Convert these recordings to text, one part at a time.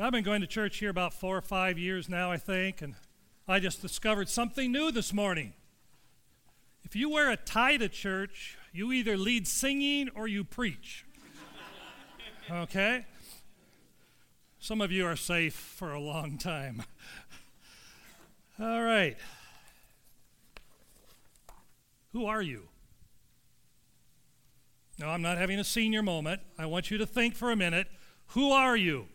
I've been going to church here about four or five years now, I think, and I just discovered something new this morning. If you wear a tie to church, you either lead singing or you preach. Okay? Some of you are safe for a long time. All right. Who are you? No, I'm not having a senior moment. I want you to think for a minute. Who are you?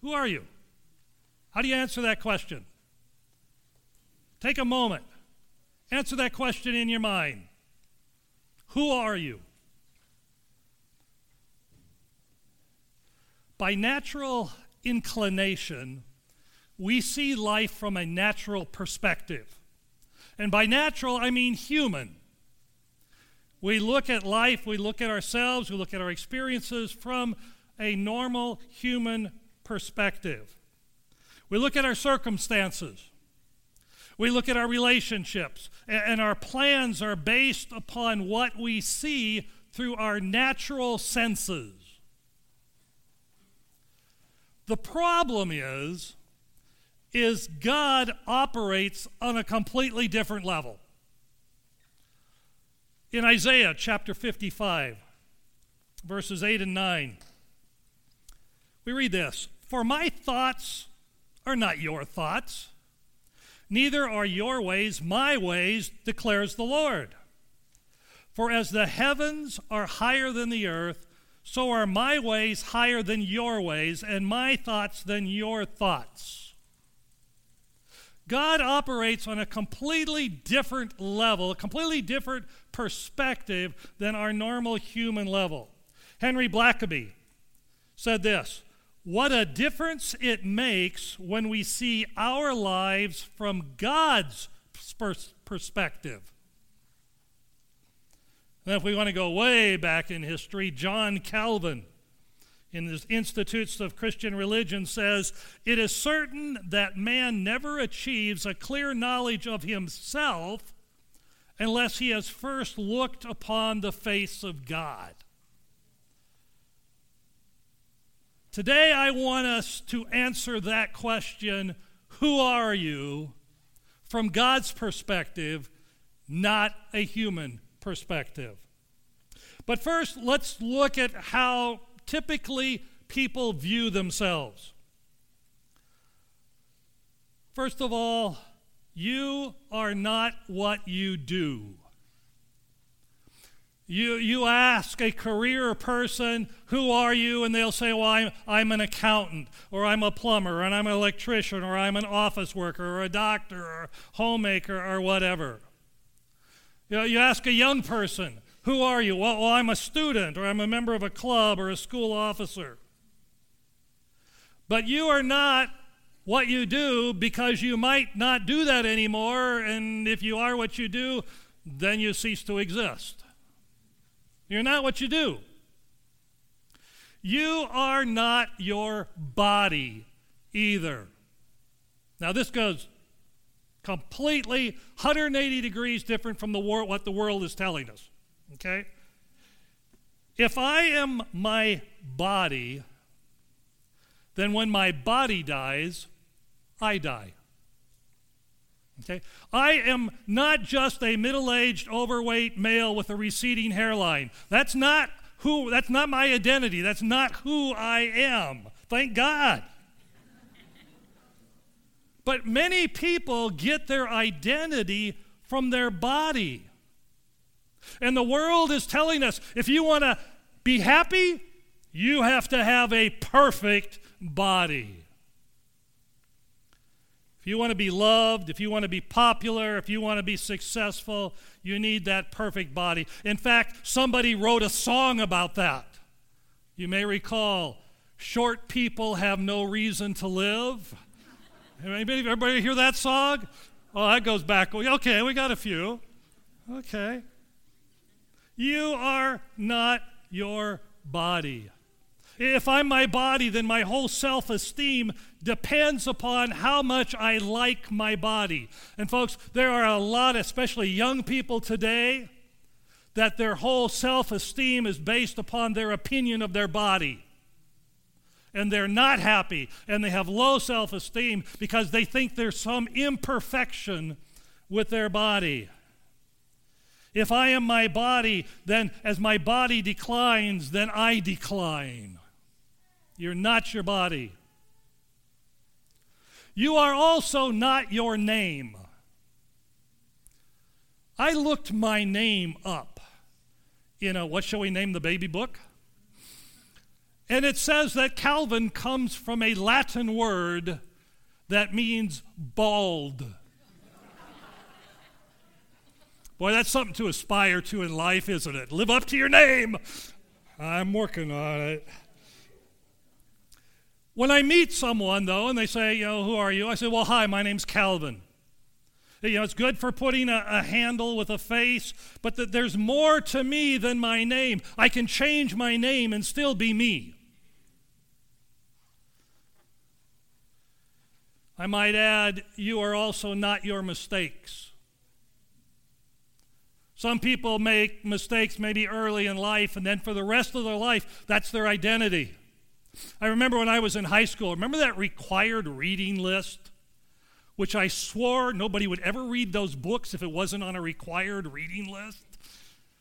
Who are you? How do you answer that question? Take a moment. Answer that question in your mind. Who are you? By natural inclination, we see life from a natural perspective. And by natural, I mean human. We look at life, we look at ourselves, we look at our experiences from a normal human perspective. We look at our circumstances. We look at our relationships. And our plans are based upon what we see through our natural senses. The problem is is God operates on a completely different level. In Isaiah chapter 55, verses 8 and 9, we read this For my thoughts are not your thoughts, neither are your ways my ways, declares the Lord. For as the heavens are higher than the earth, so are my ways higher than your ways, and my thoughts than your thoughts. God operates on a completely different level, a completely different perspective than our normal human level. Henry Blackaby said this What a difference it makes when we see our lives from God's perspective. And if we want to go way back in history, John Calvin in his Institutes of Christian Religion says, It is certain that man never achieves a clear knowledge of himself unless he has first looked upon the face of God. Today, I want us to answer that question Who are you? from God's perspective, not a human perspective. But first, let's look at how typically people view themselves. First of all, you are not what you do. You, you ask a career person, Who are you? and they'll say, Well, I'm, I'm an accountant, or I'm a plumber, and I'm an electrician, or I'm an office worker, or a doctor, or a homemaker, or whatever. You, know, you ask a young person, who are you? Well, well, I'm a student, or I'm a member of a club, or a school officer. But you are not what you do because you might not do that anymore, and if you are what you do, then you cease to exist. You're not what you do. You are not your body either. Now, this goes completely 180 degrees different from the war, what the world is telling us. Okay? If I am my body, then when my body dies, I die. Okay? I am not just a middle-aged, overweight male with a receding hairline. That's not who that's not my identity. That's not who I am. Thank God. but many people get their identity from their body. And the world is telling us if you want to be happy, you have to have a perfect body. You want to be loved, if you want to be popular, if you want to be successful, you need that perfect body. In fact, somebody wrote a song about that. You may recall, Short People Have No Reason to Live. Anybody, everybody hear that song? Oh, that goes back. Okay, we got a few. Okay. You are not your body. If I'm my body, then my whole self esteem depends upon how much I like my body. And, folks, there are a lot, especially young people today, that their whole self esteem is based upon their opinion of their body. and they're not happy and they have low self esteem because they think there's some imperfection with their body. If I am my body, then as my body declines, then I decline. You're not your body. You are also not your name. I looked my name up in a what shall we name the baby book? And it says that Calvin comes from a Latin word that means bald. Boy, that's something to aspire to in life, isn't it? Live up to your name. I'm working on it. When I meet someone, though, and they say, you know, who are you? I say, well, hi, my name's Calvin. You know, it's good for putting a, a handle with a face, but that there's more to me than my name. I can change my name and still be me. I might add, you are also not your mistakes. Some people make mistakes maybe early in life, and then for the rest of their life, that's their identity. I remember when I was in high school, remember that required reading list? Which I swore nobody would ever read those books if it wasn't on a required reading list.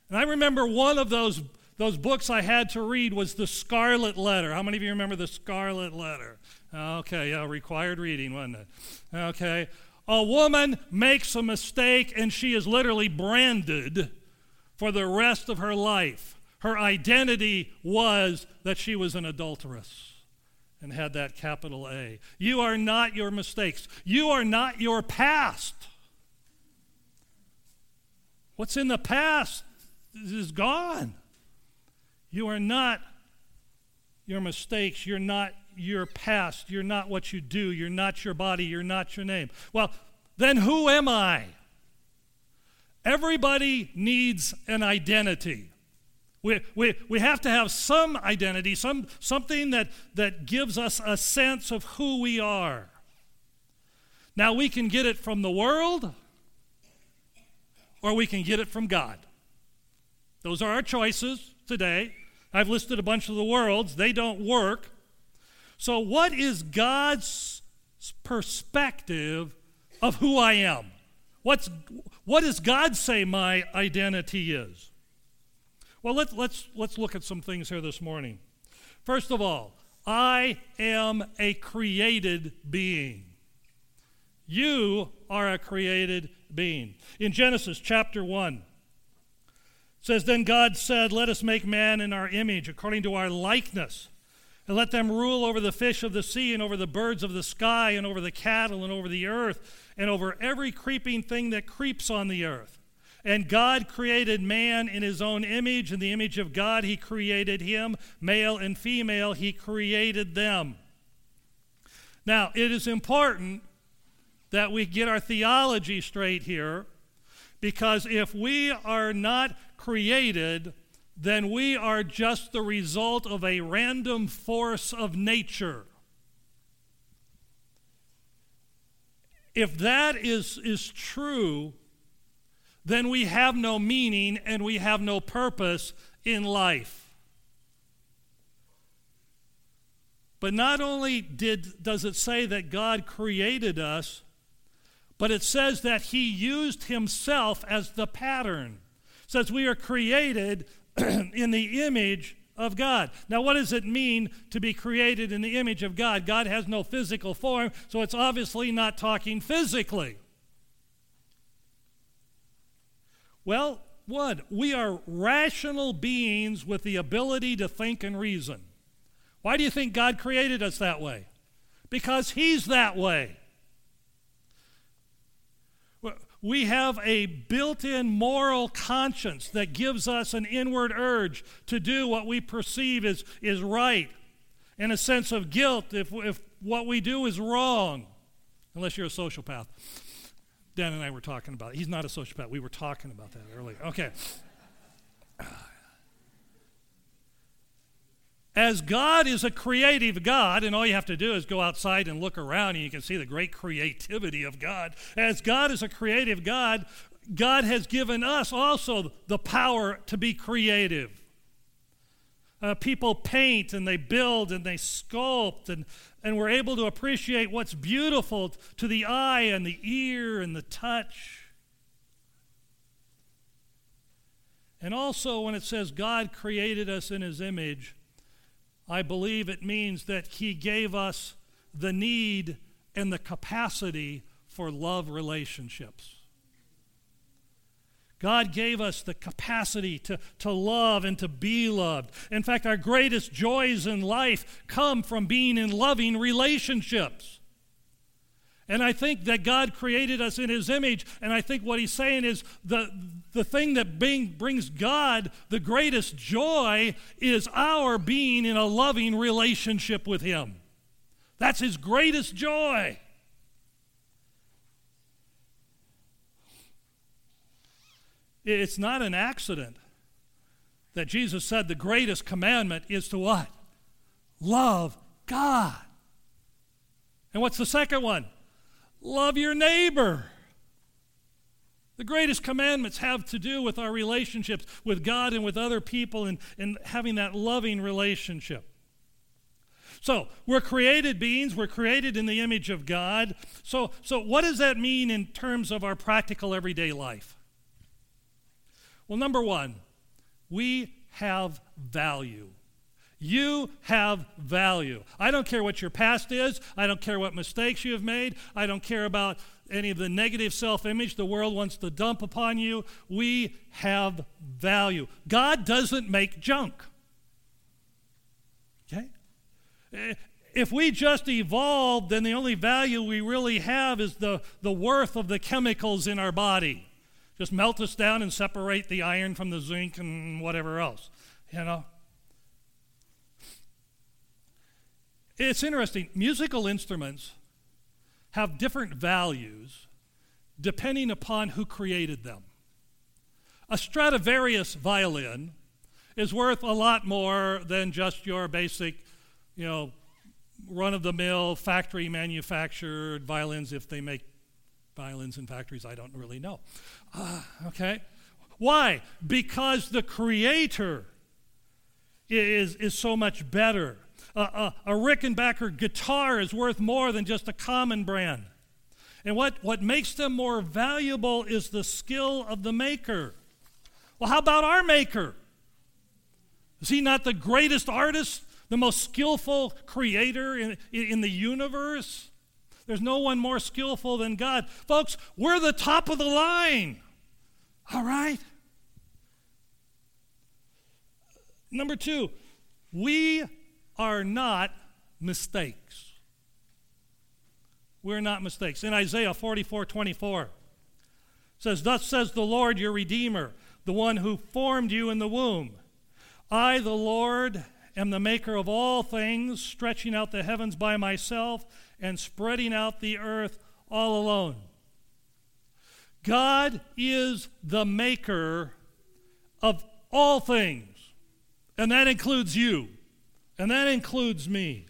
And I remember one of those, those books I had to read was The Scarlet Letter. How many of you remember The Scarlet Letter? Okay, yeah, required reading, wasn't it? Okay. A woman makes a mistake and she is literally branded for the rest of her life. Her identity was that she was an adulteress and had that capital A. You are not your mistakes, you are not your past. What's in the past is gone. You are not your mistakes. You're not your past. You're not what you do. You're not your body. You're not your name. Well, then who am I? Everybody needs an identity. We, we, we have to have some identity, some, something that, that gives us a sense of who we are. Now, we can get it from the world or we can get it from God. Those are our choices today. I've listed a bunch of the worlds, they don't work. So, what is God's perspective of who I am? What's, what does God say my identity is? Well, let, let's, let's look at some things here this morning. First of all, I am a created being. You are a created being. In Genesis chapter 1, says, Then God said, Let us make man in our image, according to our likeness and let them rule over the fish of the sea, and over the birds of the sky, and over the cattle, and over the earth, and over every creeping thing that creeps on the earth. And God created man in his own image. In the image of God, he created him. Male and female, he created them. Now, it is important that we get our theology straight here because if we are not created then we are just the result of a random force of nature. If that is, is true, then we have no meaning and we have no purpose in life. But not only did, does it say that God created us, but it says that He used Himself as the pattern. It says we are created in the image of God. Now, what does it mean to be created in the image of God? God has no physical form, so it's obviously not talking physically. Well, one, we are rational beings with the ability to think and reason. Why do you think God created us that way? Because He's that way. We have a built in moral conscience that gives us an inward urge to do what we perceive is, is right, and a sense of guilt if, if what we do is wrong, unless you're a sociopath. Dan and I were talking about it. He's not a sociopath. We were talking about that earlier. Okay. As God is a creative God, and all you have to do is go outside and look around and you can see the great creativity of God. As God is a creative God, God has given us also the power to be creative. Uh, people paint and they build and they sculpt, and, and we're able to appreciate what's beautiful to the eye and the ear and the touch. And also, when it says God created us in his image, I believe it means that he gave us the need and the capacity for love relationships. God gave us the capacity to, to love and to be loved. In fact, our greatest joys in life come from being in loving relationships. And I think that God created us in His image, and I think what He's saying is the, the thing that being, brings God the greatest joy is our being in a loving relationship with Him. That's His greatest joy. It's not an accident that Jesus said the greatest commandment is to what? Love God. And what's the second one? Love your neighbor. The greatest commandments have to do with our relationships with God and with other people and, and having that loving relationship. So, we're created beings, we're created in the image of God. So, so what does that mean in terms of our practical everyday life? Well, number one, we have value. You have value. I don't care what your past is. I don't care what mistakes you have made. I don't care about any of the negative self image the world wants to dump upon you. We have value. God doesn't make junk. Okay? Eh, if we just evolved, then the only value we really have is the, the worth of the chemicals in our body. Just melt this down and separate the iron from the zinc and whatever else, you know. It's interesting. Musical instruments have different values depending upon who created them. A Stradivarius violin is worth a lot more than just your basic, you know, run of the mill factory manufactured violins if they make violins in factories, I don't really know. Uh, okay? Why? Because the Creator is, is so much better. Uh, a Rickenbacker guitar is worth more than just a common brand. And what, what makes them more valuable is the skill of the maker. Well, how about our maker? Is he not the greatest artist, the most skillful creator in, in the universe? There's no one more skillful than God. Folks, we're the top of the line. All right? Number two, we are not mistakes. We're not mistakes. In Isaiah 44 24, says, Thus says the Lord your Redeemer, the one who formed you in the womb. I, the Lord, am the maker of all things, stretching out the heavens by myself and spreading out the earth all alone. God is the maker of all things, and that includes you, and that includes me.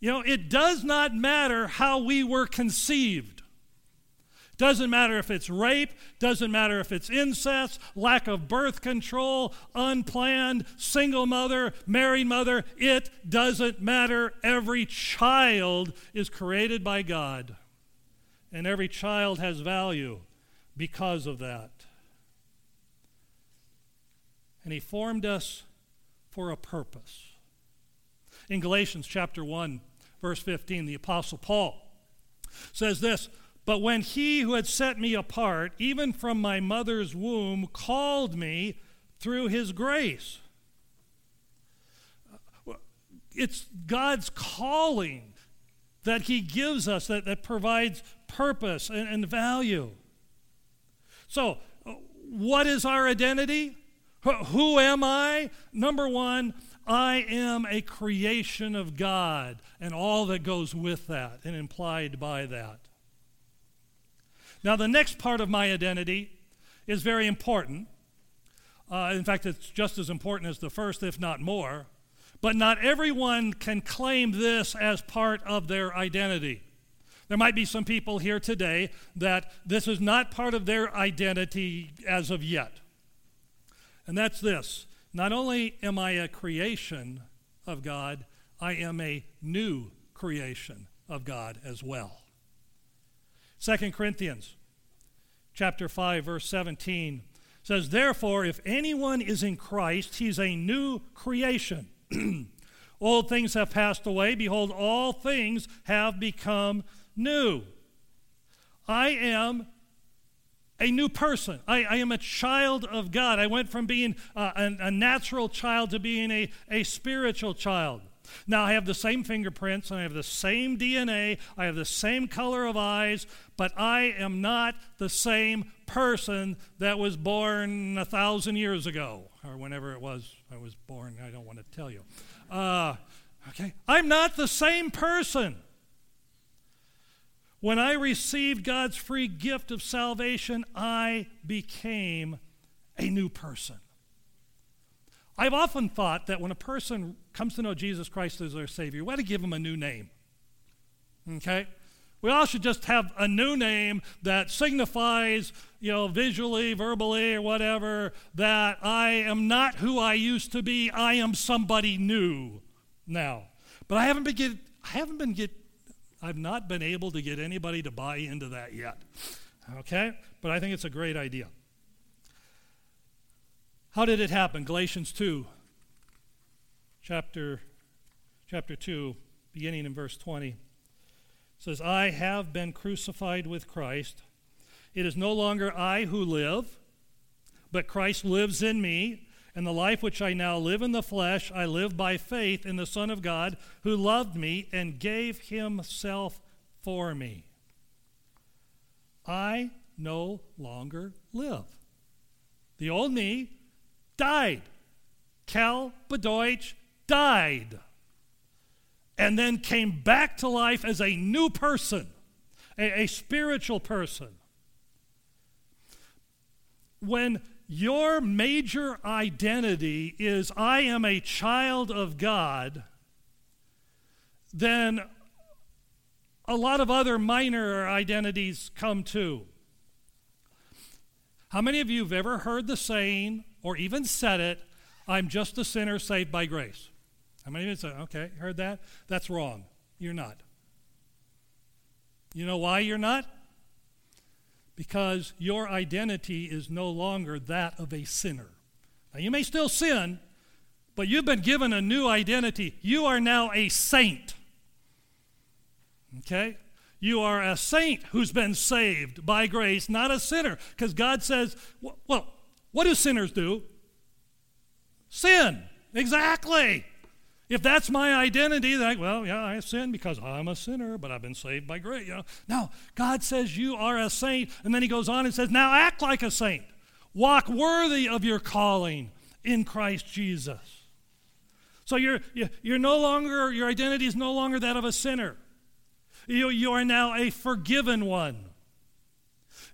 You know, it does not matter how we were conceived. Doesn't matter if it's rape, doesn't matter if it's incest, lack of birth control, unplanned, single mother, married mother, it doesn't matter. Every child is created by God, and every child has value because of that. And He formed us for a purpose. In Galatians chapter 1, verse 15, the Apostle Paul says this but when he who had set me apart, even from my mother's womb, called me through his grace. It's God's calling that he gives us that, that provides purpose and, and value. So, uh, what is our identity? Who am I? Number one, I am a creation of God and all that goes with that and implied by that. Now, the next part of my identity is very important. Uh, in fact, it's just as important as the first, if not more. But not everyone can claim this as part of their identity. There might be some people here today that this is not part of their identity as of yet. And that's this not only am I a creation of God, I am a new creation of God as well. 2 Corinthians chapter 5 verse 17 says therefore if anyone is in Christ he's a new creation. Old things have passed away behold all things have become new. I am a new person. I, I, am a child of God. I went from being uh, a, a, natural child to being a, a spiritual child. Now, I have the same fingerprints, and I have the same DNA, I have the same color of eyes, but I am not the same person that was born a thousand years ago, or whenever it was I was born. I don't want to tell you. Uh, okay? I'm not the same person. When I received God's free gift of salvation, I became a new person. I've often thought that when a person comes to know Jesus Christ as their Savior, we ought to give them a new name. Okay? We all should just have a new name that signifies, you know, visually, verbally, or whatever, that I am not who I used to be. I am somebody new now. But I haven't been get, I haven't been get, I've not been able to get anybody to buy into that yet. Okay? But I think it's a great idea. How did it happen? Galatians 2, chapter, chapter 2, beginning in verse 20, says, I have been crucified with Christ. It is no longer I who live, but Christ lives in me. And the life which I now live in the flesh, I live by faith in the Son of God, who loved me and gave himself for me. I no longer live. The old me died. Cal Bedeutsch died. And then came back to life as a new person, a, a spiritual person. When your major identity is I am a child of God, then a lot of other minor identities come too. How many of you have ever heard the saying or even said it, I'm just a sinner saved by grace? How many of you say, okay, heard that? That's wrong. You're not. You know why you're not? because your identity is no longer that of a sinner. Now, you may still sin, but you've been given a new identity. You are now a saint. Okay? You are a saint who's been saved by grace, not a sinner. Because God says, well, what do sinners do? Sin. Exactly. If that's my identity, then, well, yeah, I sin because I'm a sinner, but I've been saved by grace. You know? No, God says you are a saint, and then He goes on and says, now act like a saint. Walk worthy of your calling in Christ Jesus. So you're, you're no longer, your identity is no longer that of a sinner. You, you are now a forgiven one.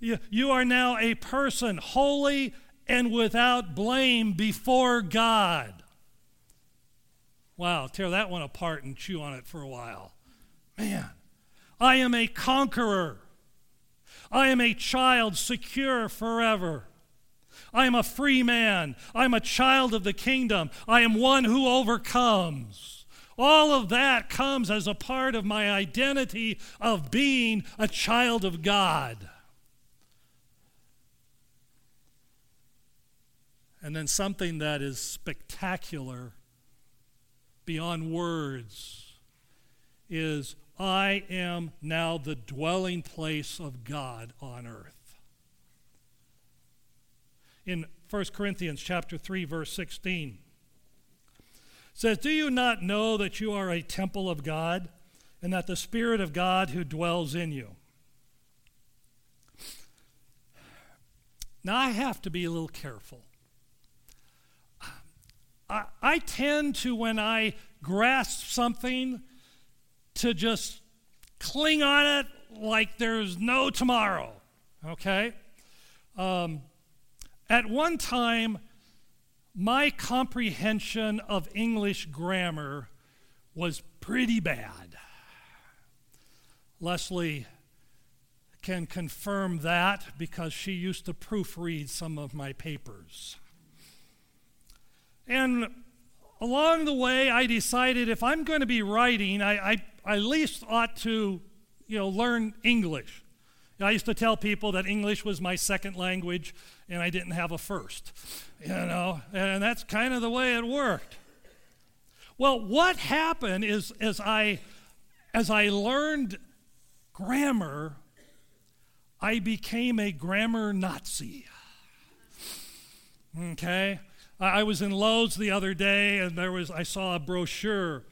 You, you are now a person holy and without blame before God. Wow, tear that one apart and chew on it for a while. Man, I am a conqueror. I am a child secure forever. I am a free man. I am a child of the kingdom. I am one who overcomes. All of that comes as a part of my identity of being a child of God. And then something that is spectacular beyond words is I am now the dwelling place of God on earth. In 1 Corinthians chapter 3 verse 16 says, "Do you not know that you are a temple of God and that the spirit of God who dwells in you?" Now I have to be a little careful I, I tend to, when I grasp something, to just cling on it like there's no tomorrow. Okay? Um, at one time, my comprehension of English grammar was pretty bad. Leslie can confirm that because she used to proofread some of my papers. And along the way, I decided if I'm going to be writing, I, I, I at least ought to, you know, learn English. I used to tell people that English was my second language and I didn't have a first, you know, and that's kind of the way it worked. Well, what happened is as I as I learned grammar, I became a grammar Nazi. Okay? I was in Lowe's the other day and there was I saw a brochure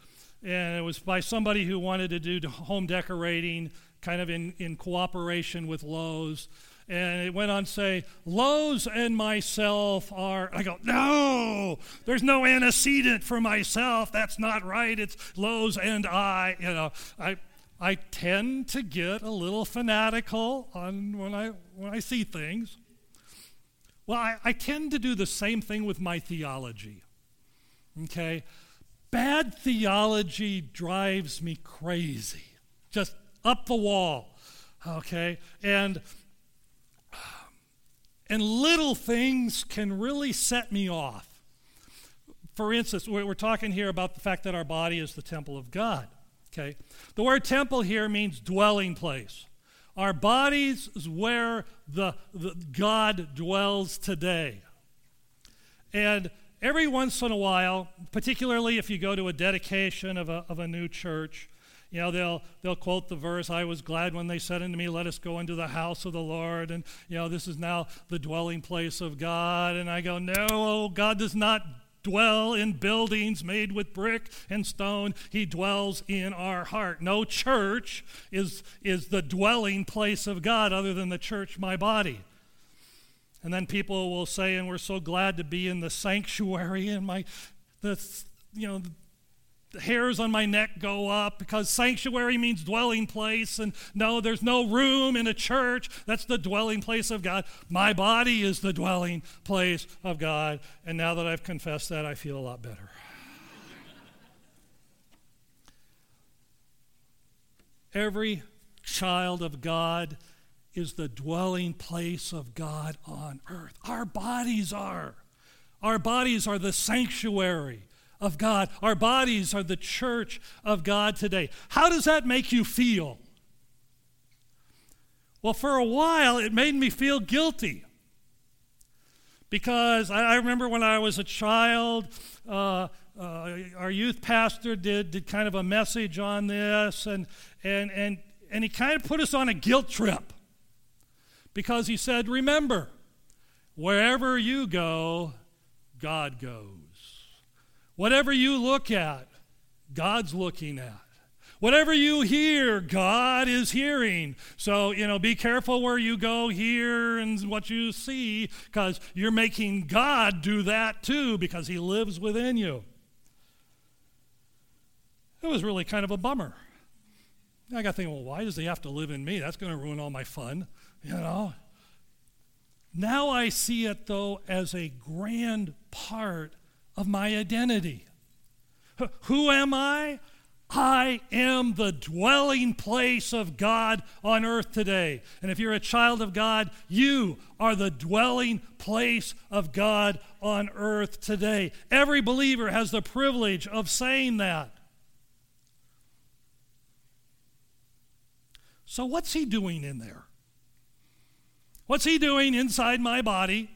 and it was by somebody who wanted to do home decorating kind of in, in cooperation with Lowe's. And it went on to say, Lowe's and myself are. I go, no, there's no antecedent for myself. That's not right. It's Lowe's and I. You know, I, I tend to get a little fanatical on when I, when I see things. Well, I, I tend to do the same thing with my theology. Okay? Bad theology drives me crazy, just up the wall. Okay? And and little things can really set me off. For instance, we're talking here about the fact that our body is the temple of God. Okay? The word temple here means dwelling place. Our bodies is where the, the God dwells today. And every once in a while, particularly if you go to a dedication of a, of a new church, you know, they'll, they'll quote the verse, I was glad when they said unto me, Let us go into the house of the Lord. And, you know, this is now the dwelling place of God. And I go, No, oh, God does not dwell in buildings made with brick and stone. He dwells in our heart. No church is, is the dwelling place of God other than the church, my body. And then people will say, and we're so glad to be in the sanctuary, and my, the, you know, the hairs on my neck go up because sanctuary means dwelling place. And no, there's no room in a church. That's the dwelling place of God. My body is the dwelling place of God. And now that I've confessed that, I feel a lot better. Every child of God is the dwelling place of God on earth. Our bodies are. Our bodies are the sanctuary of God. Our bodies are the church of God today. How does that make you feel? Well, for a while, it made me feel guilty. Because I, remember when I was a child, uh, uh, our youth pastor did, did kind of a message on this, and, and, and, and he kind of put us on a guilt trip. Because he said, Remember, wherever you go, God goes. Whatever you look at, God's looking at. Whatever you hear, God is hearing. So, you know, be careful where you go here and what you see because you're making God do that too because He lives within you. It was really kind of a bummer. I got thinking, well, why does He have to live in me? That's going to ruin all my fun, you know? Now I see it, though, as a grand part of my identity. Who am I? I am the dwelling place of God on earth today. And if you're a child of God, you are the dwelling place of God on earth today. Every believer has the privilege of saying that. So, what's he doing in there? What's he doing inside my body?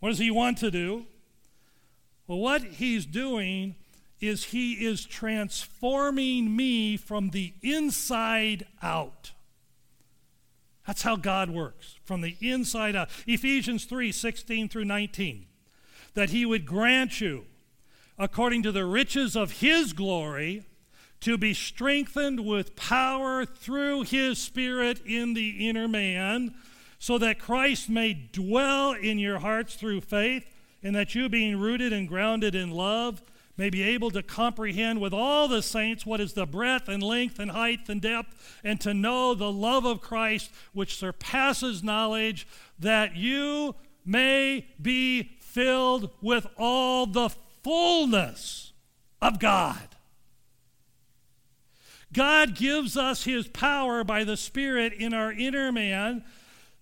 What does he want to do? Well, what he's doing is he is transforming me from the inside out. That's how God works, from the inside out. Ephesians 3 16 through 19. That he would grant you, according to the riches of his glory, to be strengthened with power through his Spirit in the inner man, so that Christ may dwell in your hearts through faith and that you, being rooted and grounded in love, may be able to comprehend with all the saints what is the breadth and length and height and depth, and to know the love of Christ which surpasses knowledge, that you may be filled with all the fullness of God. God gives us his power by the Spirit in our inner man.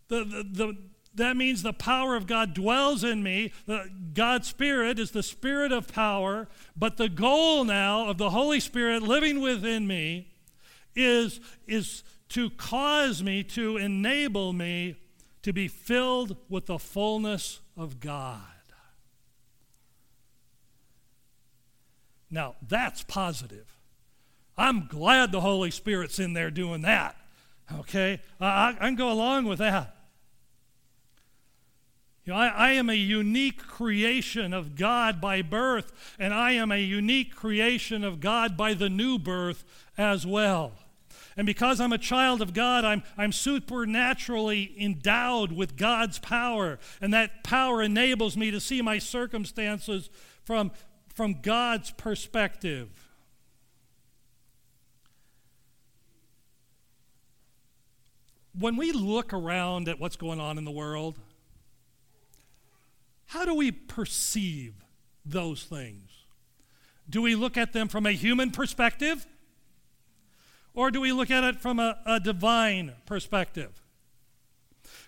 The, the, the, that means the power of God dwells in me. God's Spirit is the Spirit of power, but the goal now of the Holy Spirit living within me is, is to cause me, to enable me to be filled with the fullness of God. Now, that's positive. I'm glad the Holy Spirit's in there doing that. Okay? I, I can go along with that. You know, I, I, am a unique creation of God by birth, and I am a unique creation of God by the new birth as well. And because I'm a child of God, I'm, I'm supernaturally endowed with God's power, and that power enables me to see my circumstances from, from God's perspective. When we look around at what's going on in the world, how do we perceive those things? Do we look at them from a human perspective? Or do we look at it from a, a divine perspective?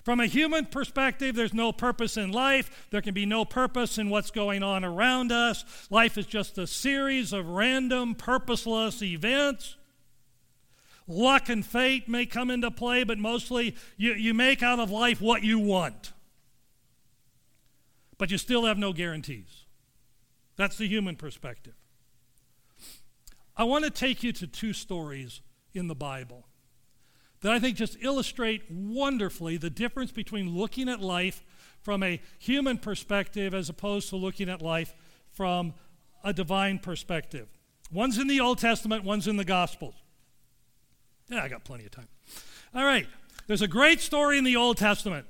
From a human perspective, there's no purpose in life. There can be no purpose in what's going on around us. Life is just a series of random, purposeless events. Luck and fate may come into play, but mostly you, you make out of life what you want but you still have no guarantees. That's the human perspective. I want to take you to two stories in the Bible that I think just illustrate wonderfully the difference between looking at life from a human perspective as opposed to looking at life from a divine perspective. One's in the Old Testament, one's in the Gospels. Yeah, I got plenty of time. All right, there's a great story in the Old Testament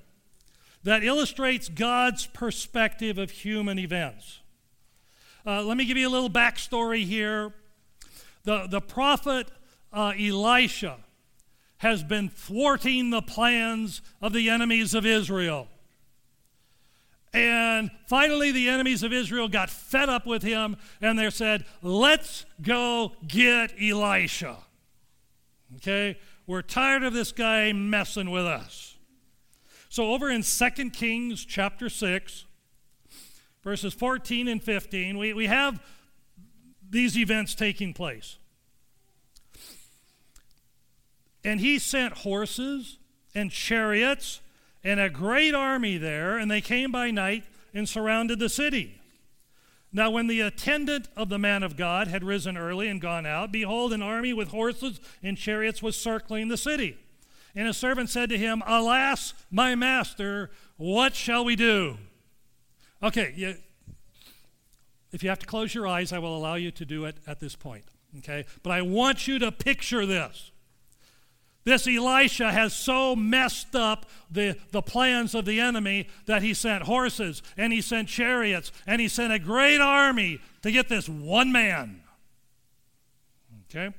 that illustrates God's perspective of human events. Uh, let me give you a little backstory here. The, the prophet uh, Elisha has been thwarting the plans of the enemies of Israel. And finally, the enemies of Israel got fed up with him and they said, Let's go get Elisha. Okay? We're tired of this guy messing with us. So, over in 2 Kings chapter 6, verses 14 and 15, we, we have these events taking place. And he sent horses and chariots and a great army there, and they came by night and surrounded the city. Now, when the attendant of the man of God had risen early and gone out, behold, an army with horses and chariots was circling the city. And his servant said to him, Alas, my master, what shall we do? Okay, you, if you have to close your eyes, I will allow you to do it at this point. Okay? But I want you to picture this. This Elisha has so messed up the, the plans of the enemy that he sent horses and he sent chariots and he sent a great army to get this one man. Okay?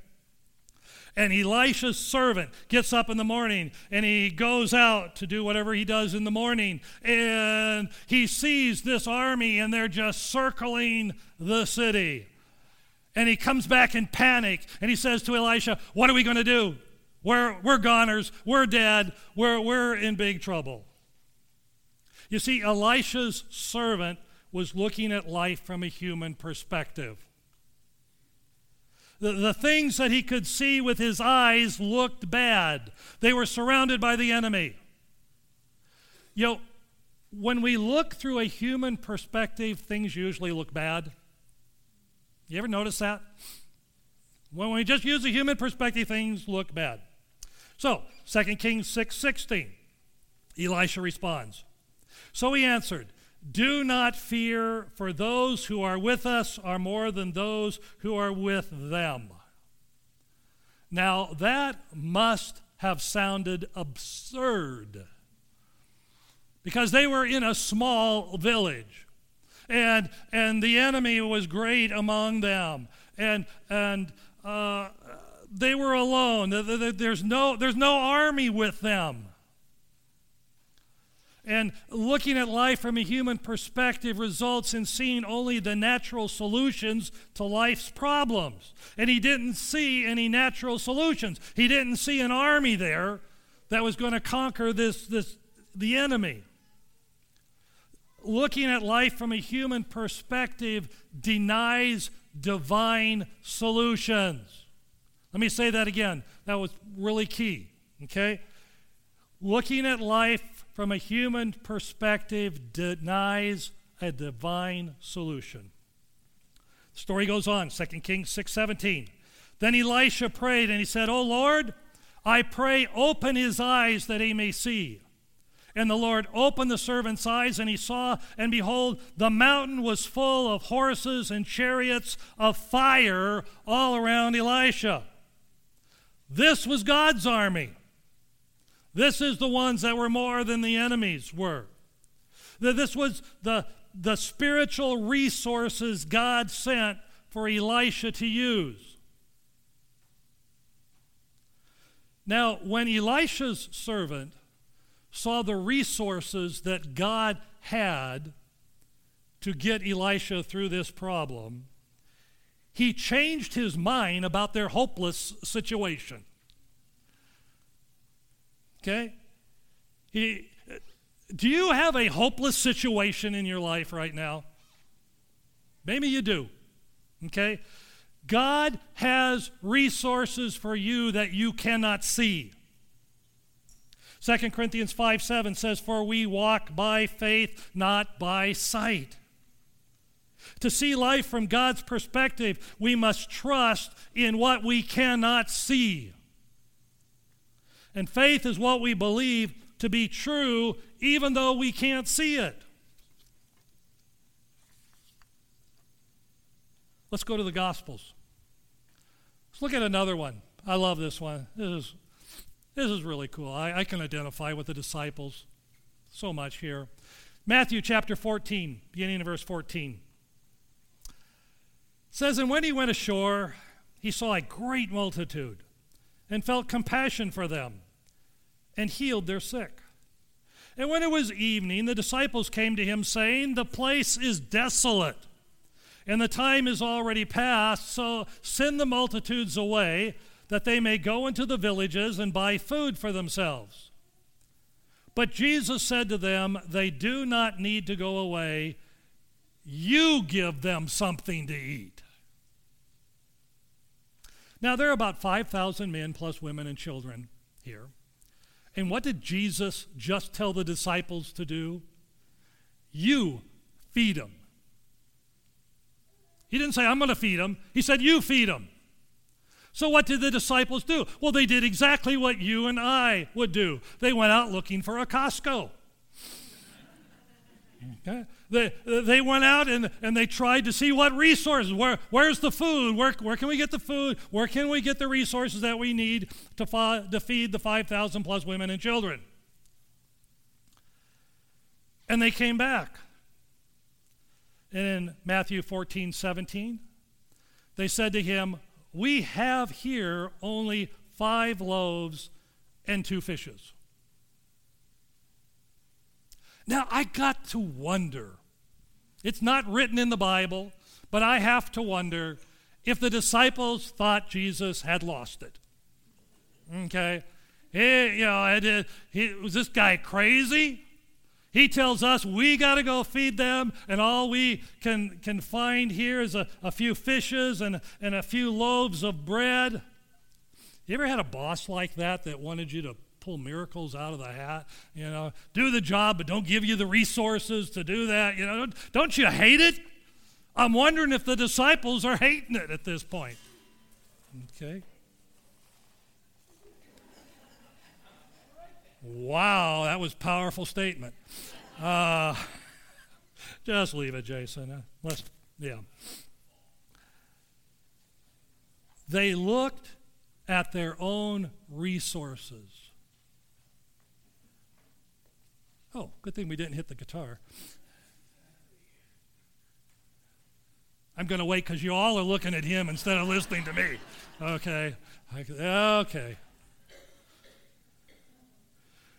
And Elisha's servant gets up in the morning and he goes out to do whatever he does in the morning. And he sees this army and they're just circling the city. And he comes back in panic and he says to Elisha, What are we going to do? We're, we're goners. We're dead. We're, we're in big trouble. You see, Elisha's servant was looking at life from a human perspective. The, the things that he could see with his eyes looked bad. They were surrounded by the enemy. You know, when we look through a human perspective, things usually look bad. You ever notice that? When we just use a human perspective, things look bad. So, 2 Kings 6 16, Elisha responds. So he answered, do not fear, for those who are with us are more than those who are with them. Now, that must have sounded absurd because they were in a small village and, and the enemy was great among them and, and uh, they were alone. There's no, there's no army with them. And looking at life from a human perspective results in seeing only the natural solutions to life's problems. And he didn't see any natural solutions. He didn't see an army there that was going to conquer this, this the enemy. looking at life from a human perspective denies divine solutions. Let me say that again. That was really key. Okay? Looking at life from a human perspective denies a divine solution. The story goes on, 2 Kings 6:17. Then Elisha prayed and he said, "Oh Lord, I pray open his eyes that he may see." And the Lord opened the servant's eyes, and he saw, and behold, the mountain was full of horses and chariots of fire all around Elisha. This was God's army. This is the ones that were more than the enemies were. This was the, the spiritual resources God sent for Elisha to use. Now, when Elisha's servant saw the resources that God had to get Elisha through this problem, he changed his mind about their hopeless situation. Okay? He, do you have a hopeless situation in your life right now? Maybe you do. Okay? God has resources for you that you cannot see. 2 Corinthians 5 7 says, For we walk by faith, not by sight. To see life from God's perspective, we must trust in what we cannot see. And faith is what we believe to be true, even though we can't see it. Let's go to the Gospels. Let's look at another one. I love this one. This is this is really cool. I, I can identify with the disciples so much here. Matthew chapter 14, beginning of verse 14. says, And when he went ashore, he saw a great multitude and felt compassion for them and healed their sick. And when it was evening, the disciples came to him, saying, The place is desolate, and the time is already past, so send the multitudes away that they may go into the villages and buy food for themselves. But Jesus said to them, They do not need to go away. You give them something to eat. Now, there are about 5,000 men plus women and children here. And what did Jesus just tell the disciples to do? You feed them. He didn't say, I'm going to feed them. He said, You feed them. So, what did the disciples do? Well, they did exactly what you and I would do. They went out looking for a Costco. Okay? They, they went out and, and they tried to see what resources, where, where's the food, where, where can we get the food, where can we get the resources that we need to, to feed the 5,000 plus women and children. And they came back. And in Matthew 14, 17, they said to him, we have here only five loaves and two fishes. Now, I got to wonder. It's not written in the Bible, but I have to wonder if the disciples thought Jesus had lost it. Okay? He, you know, he, was this guy crazy? He tells us we got to go feed them, and all we can, can find here is a, a few fishes and, and a few loaves of bread. You ever had a boss like that that wanted you to pull miracles out of the hat? You know, do the job, but don't give you the resources to do that. You know, don't, don't you hate it? I'm wondering if the disciples are hating it at this point. Okay. Wow, that was powerful statement. Uh, just leave it, Jason. Uh, let's, yeah. They looked at their own resources. Oh, good thing we didn't hit the guitar. I'm going to wait because you all are looking at him instead of listening to me. Okay. Okay.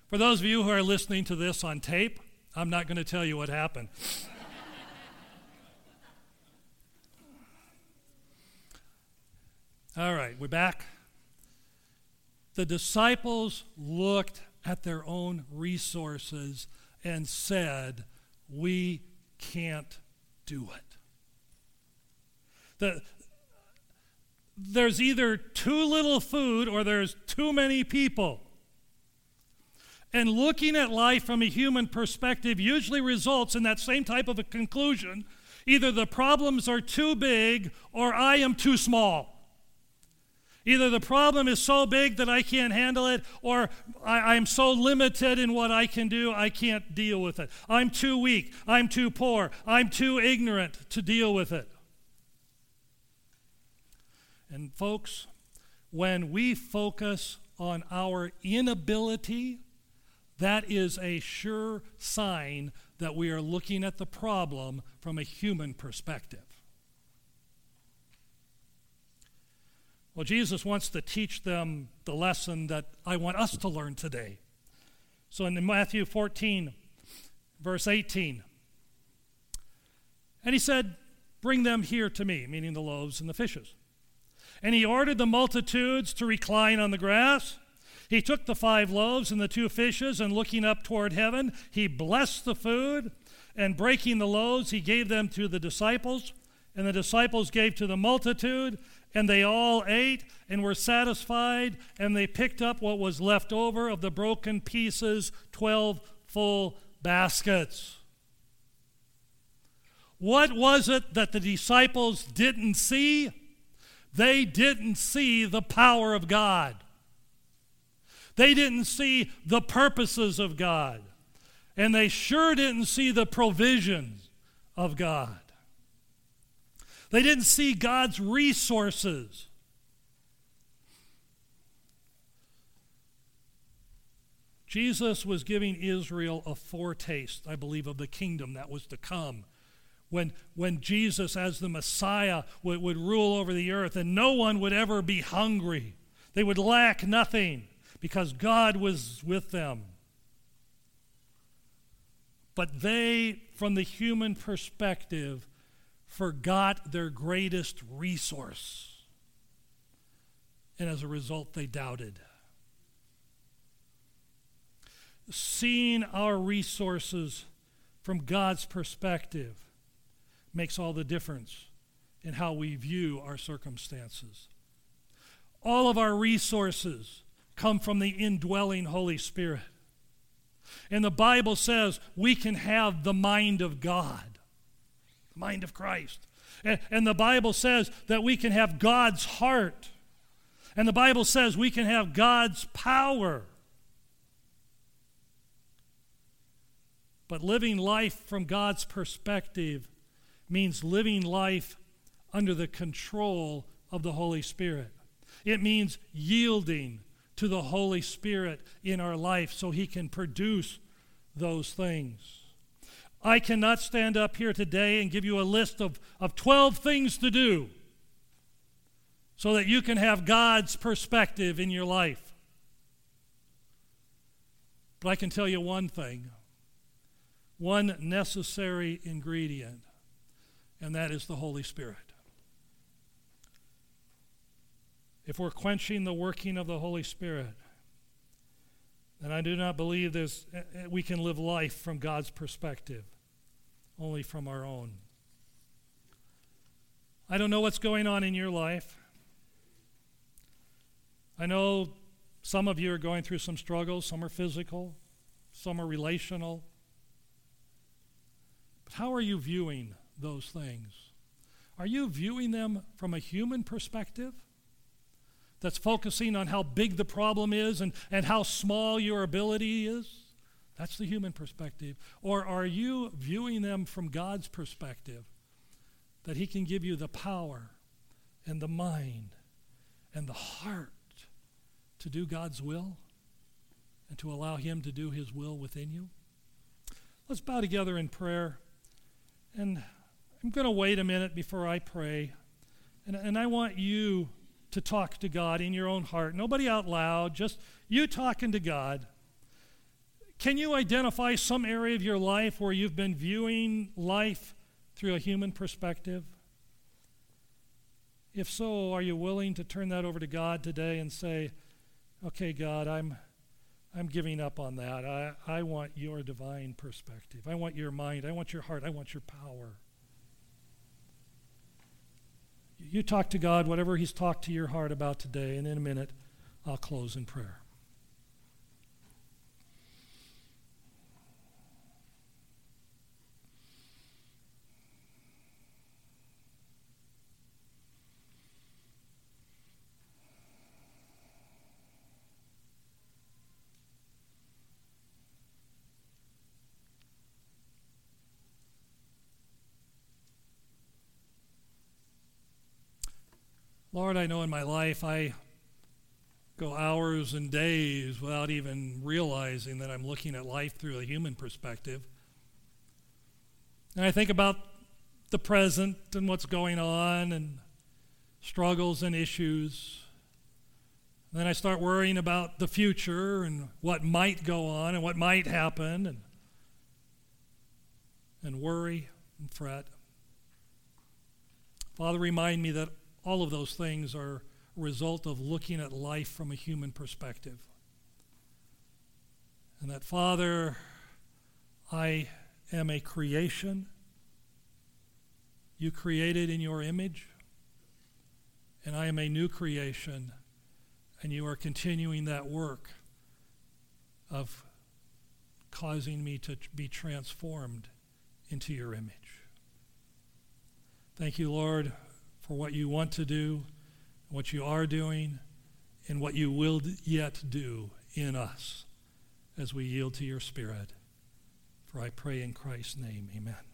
For those of you who are listening to this on tape, I'm not going to tell you what happened. All right, we're back. The disciples looked at their own resources and said, we can't do it. The, there's either too little food or there's too many people. And looking at life from a human perspective usually results in that same type of a conclusion. Either the problems are too big or I am too small. Either the problem is so big that I can't handle it, or I, am so limited in what I can do, I can't deal with it. I'm too weak. I'm too poor. I'm too ignorant to deal with it. And, folks, when we focus on our inability, that is a sure sign that we are looking at the problem from a human perspective. Well, Jesus wants to teach them the lesson that I want us to learn today. So in Matthew 14, verse 18, and he said, Bring them here to me, meaning the loaves and the fishes. And he ordered the multitudes to recline on the grass. He took the five loaves and the two fishes, and looking up toward heaven, he blessed the food, and breaking the loaves, he gave them to the disciples. And the disciples gave to the multitude, and they all ate and were satisfied, and they picked up what was left over of the broken pieces 12 full baskets. What was it that the disciples didn't see? They didn't see the power of God. They didn't see the purposes of God. And they sure didn't see the provisions of God. They didn't see God's resources. Jesus was giving Israel a foretaste, I believe, of the kingdom that was to come when, when Jesus, as the Messiah, would, would rule over the earth, and no one would ever be hungry. They would lack nothing because God was with them. But they, from the human perspective, forgot their greatest resource. And as a result, they doubted. Seeing our resources from God's perspective makes all the difference in how we view our circumstances. All of our resources come from the indwelling Holy Spirit. And the Bible says we can have the mind of God, mind of Christ. And, and the Bible says that we can have God's heart. And the Bible says we can have God's power. But living life from God's perspective means living life under the control of the Holy Spirit. It means yielding to the Holy Spirit in our life so He can produce those things. I cannot stand up here today and give you a list of, of 12 things to do so that you can have God's perspective in your life. But I can tell you one thing one necessary ingredient and that is the Holy Spirit. If we're quenching the working of the Holy Spirit, then I do not believe there's, eh, eh, we can live life from God's perspective, only from our own. I don't know what's going on in your life. I know some of you are going through some struggles, some are physical, some are relational. But how are you viewing those things? Are you viewing them from a human perspective? That's focusing on how big the problem is and, and how small your ability is? That's the human perspective. Or are you viewing them from God's perspective? That He can give you the power and the mind and the heart to do God's will and to allow Him to do His will within you? Let's bow together in prayer and I'm going to wait a minute before I pray. And, and I want you to talk to God in your own heart. Nobody out loud, just you talking to God. Can you identify some area of your life where you've been viewing life through a human perspective? If so, are you willing to turn that over to God today and say, okay, God, I'm, I'm giving up on that. I, I want your divine perspective. I want your mind. I want your heart. I want your power. You talk to God, whatever He's talked to your heart about today, and in a minute, I'll close in prayer. Lord, I know in my life I go hours and days without even realizing that I'm looking at life through a human perspective. And I think about the present and what's going on and struggles and issues. Then I start worrying about the future and what might go on and what might happen and, and worry and fret. Father, remind me that all of those things are a result of looking at life from a human perspective. And that, Father, I am a creation. You created in your image, and I am a new creation, and you are continuing that work of causing me to be transformed into your image. Thank you, Lord, for what you want to do, what you are doing, and what you will yet do in us as we yield to your Spirit. For I pray in Christ's name, amen.